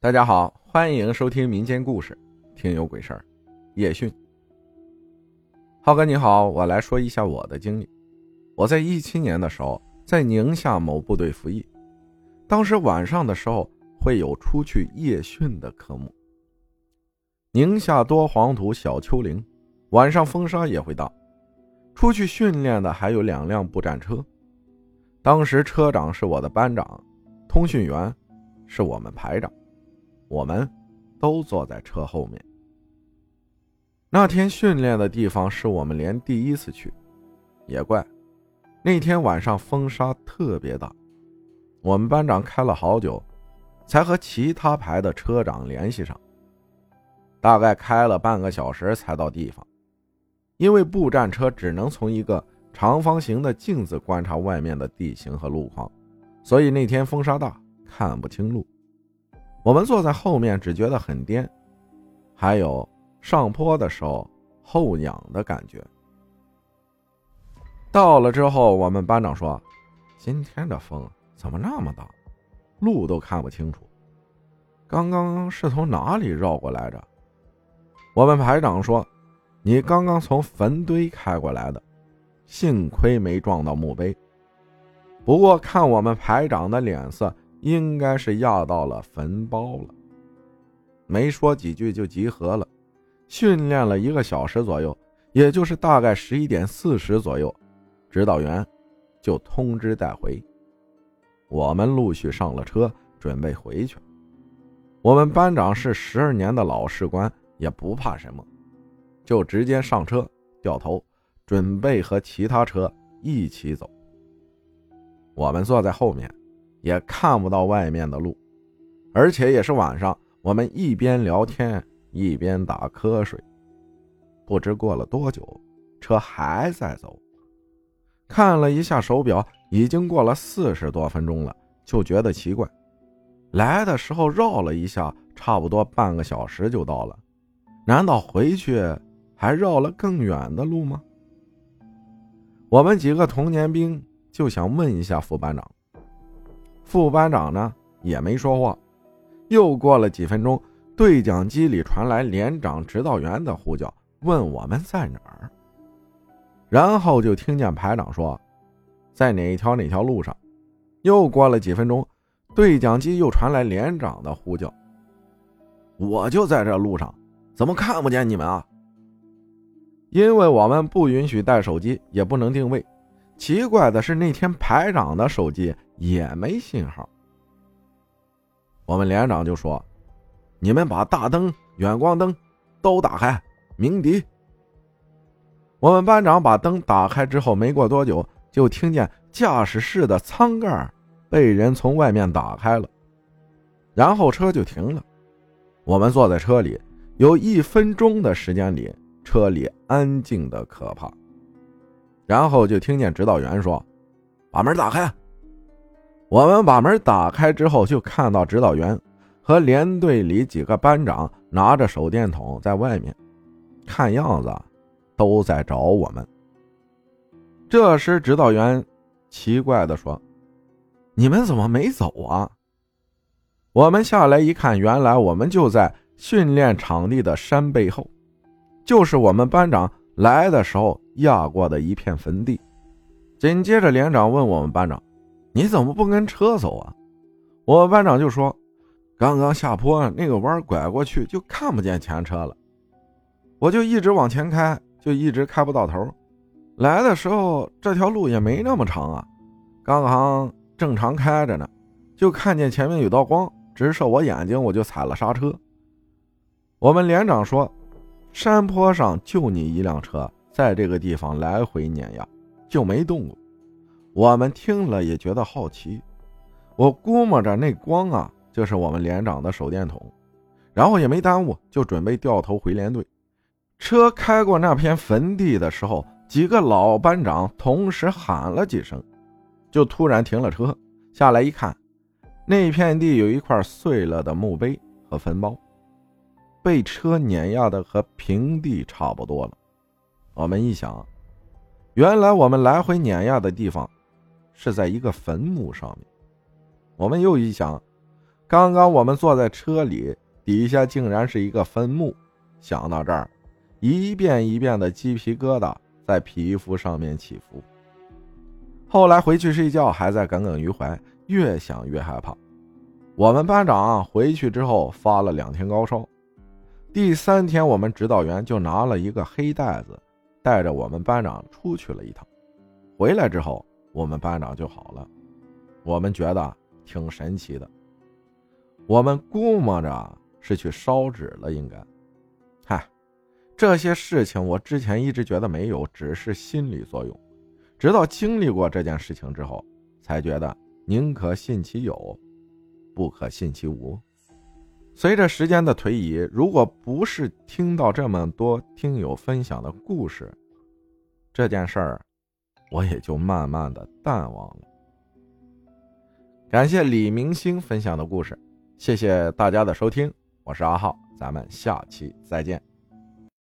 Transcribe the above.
大家好，欢迎收听民间故事，听有鬼事儿。叶迅，浩哥你好，我来说一下我的经历。我在一七年的时候，在宁夏某部队服役，当时晚上的时候会有出去夜训的科目。宁夏多黄土小丘陵，晚上风沙也会大，出去训练的还有两辆步战车。当时车长是我的班长，通讯员是我们排长。我们都坐在车后面。那天训练的地方是我们连第一次去，也怪，那天晚上风沙特别大，我们班长开了好久，才和其他排的车长联系上。大概开了半个小时才到地方，因为步战车只能从一个长方形的镜子观察外面的地形和路况，所以那天风沙大，看不清路。我们坐在后面，只觉得很颠，还有上坡的时候后仰的感觉。到了之后，我们班长说：“今天的风怎么那么大，路都看不清楚。刚刚是从哪里绕过来着？”我们排长说：“你刚刚从坟堆开过来的，幸亏没撞到墓碑。不过看我们排长的脸色。”应该是压到了坟包了。没说几句就集合了，训练了一个小时左右，也就是大概十一点四十左右，指导员就通知带回。我们陆续上了车，准备回去。我们班长是十二年的老士官，也不怕什么，就直接上车，掉头，准备和其他车一起走。我们坐在后面。也看不到外面的路，而且也是晚上。我们一边聊天一边打瞌睡。不知过了多久，车还在走。看了一下手表，已经过了四十多分钟了，就觉得奇怪。来的时候绕了一下，差不多半个小时就到了。难道回去还绕了更远的路吗？我们几个童年兵就想问一下副班长。副班长呢也没说话。又过了几分钟，对讲机里传来连长、指导员的呼叫，问我们在哪儿。然后就听见排长说，在哪一条哪条路上。又过了几分钟，对讲机又传来连长的呼叫，我就在这路上，怎么看不见你们啊？因为我们不允许带手机，也不能定位。奇怪的是，那天排长的手机。也没信号。我们连长就说：“你们把大灯、远光灯都打开，鸣笛。”我们班长把灯打开之后，没过多久，就听见驾驶室的舱盖被人从外面打开了，然后车就停了。我们坐在车里，有一分钟的时间里，车里安静的可怕。然后就听见指导员说：“把门打开。”我们把门打开之后，就看到指导员和连队里几个班长拿着手电筒在外面，看样子都在找我们。这时，指导员奇怪的说：“你们怎么没走啊？”我们下来一看，原来我们就在训练场地的山背后，就是我们班长来的时候压过的一片坟地。紧接着，连长问我们班长。你怎么不跟车走啊？我班长就说：“刚刚下坡那个弯拐过去就看不见前车了，我就一直往前开，就一直开不到头。来的时候这条路也没那么长啊，刚刚正常开着呢，就看见前面有道光直射我眼睛，我就踩了刹车。”我们连长说：“山坡上就你一辆车在这个地方来回碾压，就没动过。”我们听了也觉得好奇，我估摸着那光啊，就是我们连长的手电筒，然后也没耽误，就准备掉头回连队。车开过那片坟地的时候，几个老班长同时喊了几声，就突然停了车，下来一看，那片地有一块碎了的墓碑和坟包，被车碾压的和平地差不多了。我们一想，原来我们来回碾压的地方。是在一个坟墓上面，我们又一想，刚刚我们坐在车里，底下竟然是一个坟墓。想到这儿，一遍一遍的鸡皮疙瘩在皮肤上面起伏。后来回去睡觉，还在耿耿于怀，越想越害怕。我们班长回去之后发了两天高烧，第三天我们指导员就拿了一个黑袋子，带着我们班长出去了一趟。回来之后，我们班长就好了。我们觉得挺神奇的，我们估摸着是去烧纸了，应该。嗨，这些事情我之前一直觉得没有，只是心理作用。直到经历过这件事情之后，才觉得宁可信其有，不可信其无。随着时间的推移，如果不是听到这么多听友分享的故事，这件事儿我也就慢慢的淡忘了。感谢李明星分享的故事，谢谢大家的收听，我是阿浩，咱们下期再见。